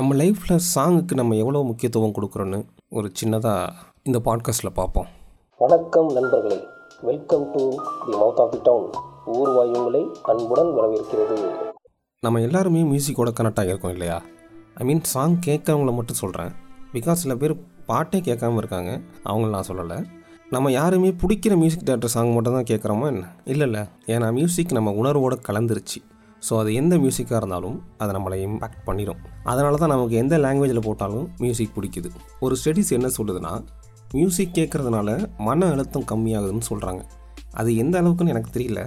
லைஃப்பில் சாங்குக்கு நம்ம எவ்வளோ முக்கியத்துவம் கொடுக்குறோன்னு ஒரு சின்னதாக இந்த பாட்காஸ்ட்டில் பார்ப்போம். வணக்கம் நண்பர்களே. Welcome to the mouth of the town Oorvai உங்களை அன்புடன் வரவேற்கிறது. நம்ம எல்லாருமே மியூசிக்கோட கனெக்ட் ஆகியிருக்கோம் இல்லையா? ஐ மீன் சாங் கேட்குறவங்கள மட்டும் சொல்கிறேன் பிகாஸ் சில பேர் பாட்டே கேட்காம இருக்காங்க. அவங்கள நான் சொல்லலை. நம்ம யாருமே பிடிக்கிற மியூசிக் டேரக்டர் சாங் மட்டும் தான் கேட்குறோமா என்ன? இல்லை இல்லை. ஏன்னா மியூசிக் நம்ம உணர்வோடு கலந்துருச்சு. ஸோ அது எந்த மியூசிக்காக இருந்தாலும் அதை நம்மளை இம்பேக்ட் பண்ணிடும் அதனால தான் நமக்கு எந்த லாங்குவேஜில் போட்டாலும் மியூசிக் பிடிக்குது. ஒரு ஸ்டடீஸ் என்ன சொல்லுதுன்னா மியூசிக் கேட்குறதுனால மன அழுத்தம் கம்மியாகுதுன்னு சொல்கிறாங்க அது எந்த அளவுக்குன்னு எனக்கு தெரியல.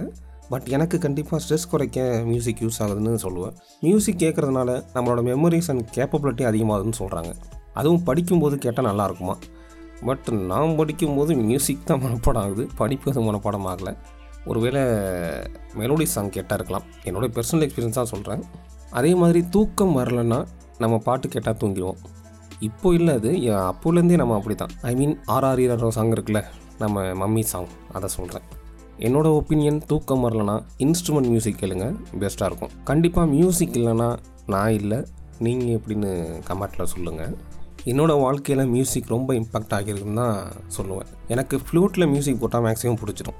பட் எனக்கு கண்டிப்பாக ஸ்ட்ரெஸ் குறைக்க மியூசிக் யூஸ் ஆகுதுன்னு சொல்லுவேன். மியூசிக் கேட்குறதுனால நம்மளோட மெமரிஸ் அண்ட் கேப்பபிலிட்டி அதிகமாகுதுன்னு சொல்கிறாங்க அதுவும் படிக்கும்போது கேட்டால் நல்லாயிருக்குமா பட் நான் படிக்கும்போது மியூசிக் தான் மனப்பாடம் ஆகுது. படிப்பது மனப்பாடம் ஆகலை. ஒருவேளை மெலோடி சாங் கேட்டால் இருக்கலாம். என்னோடய பர்சனல் எக்ஸ்பீரியன்ஸ் தான் சொல்கிறேன் அதே மாதிரி தூக்கம் வரலன்னா நம்ம பாட்டு கேட்டால் தூங்கிடுவோம். இப்போ இல்லை அது அப்போலேருந்தே நம்ம அப்படி தான் ஐ மீன் ஆர்ஆர் சாங் இருக்குல்ல நம்ம மம்மி சாங் அதை சொல்கிறேன் என்னோடய ஒப்பீனியன் தூக்கம் வரலனா இன்ஸ்ட்ருமெண்ட் மியூசிக் கேளுங்க பெஸ்ட்டாக இருக்கும். கண்டிப்பாக மியூசிக் இல்லைன்னா நான் இல்லை நீங்கள் எப்படின்னு கமெண்ட்டில் சொல்லுங்கள் என்னோடய வாழ்க்கையில் மியூசிக் ரொம்ப இம்பாக்ட் ஆகியிருக்குன்னு தான் சொல்லுவேன். எனக்கு ஃப்ளூட்டில் மியூசிக் போட்டால் மேக்ஸிமம் பிடிச்சிடும்.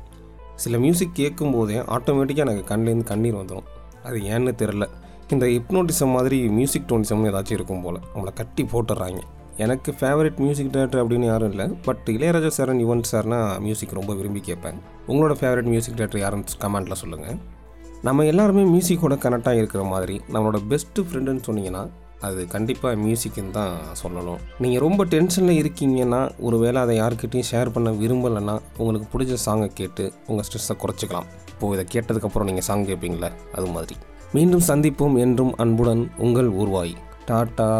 சில மியூசிக் கேட்கும் போதே ஆட்டோமேட்டிக்காக எனக்கு கண்லேருந்து கண்ணீர் வந்துடும் அது ஏன்னு தெரில இந்த ஹிப்னோட்டிசம் மாதிரி மியூசிக் டோனிசம்னு ஏதாச்சும் இருக்கும் போல். நம்மளை கட்டி போட்டுடுறாங்க எனக்கு ஃபேவரட் மியூசிக் டேரக்டர் அப்படின்னு யாரும் இல்லை. பட் இளையராஜா சாரன் யுவன் சார்னா மியூசிக் ரொம்ப விரும்பி கேட்பேன். உங்களோட ஃபேவரட் மியூசிக் டேரக்டர் யாருன்னு கமெண்ட்டில் சொல்லுங்கள் நம்ம எல்லாருமே மியூசிக்கோட கனெக்டாக இருக்கிற மாதிரி நம்மளோட பெஸ்ட்டு ஃப்ரெண்டுன்னு சொன்னீங்கன்னா அது கண்டிப்பாக மியூசிக்குன்னு தான் சொல்லணும். நீங்கள் ரொம்ப டென்ஷனில் இருக்கீங்கன்னா ஒரு வேளை அதை யார்கிட்டயும் ஷேர் பண்ண விரும்பலைன்னா உங்களுக்கு பிடிச்ச சாங்கை கேட்டு உங்கள் ஸ்ட்ரெஸ்ஸை குறைச்சிக்கலாம். இப்போது இதை கேட்டதுக்கப்புறம் நீங்கள் சாங் கேட்பீங்களே அது மாதிரி. மீண்டும் சந்திப்போம் என்றும் அன்புடன் உங்கள் ஊர்வாய். டாட்டா.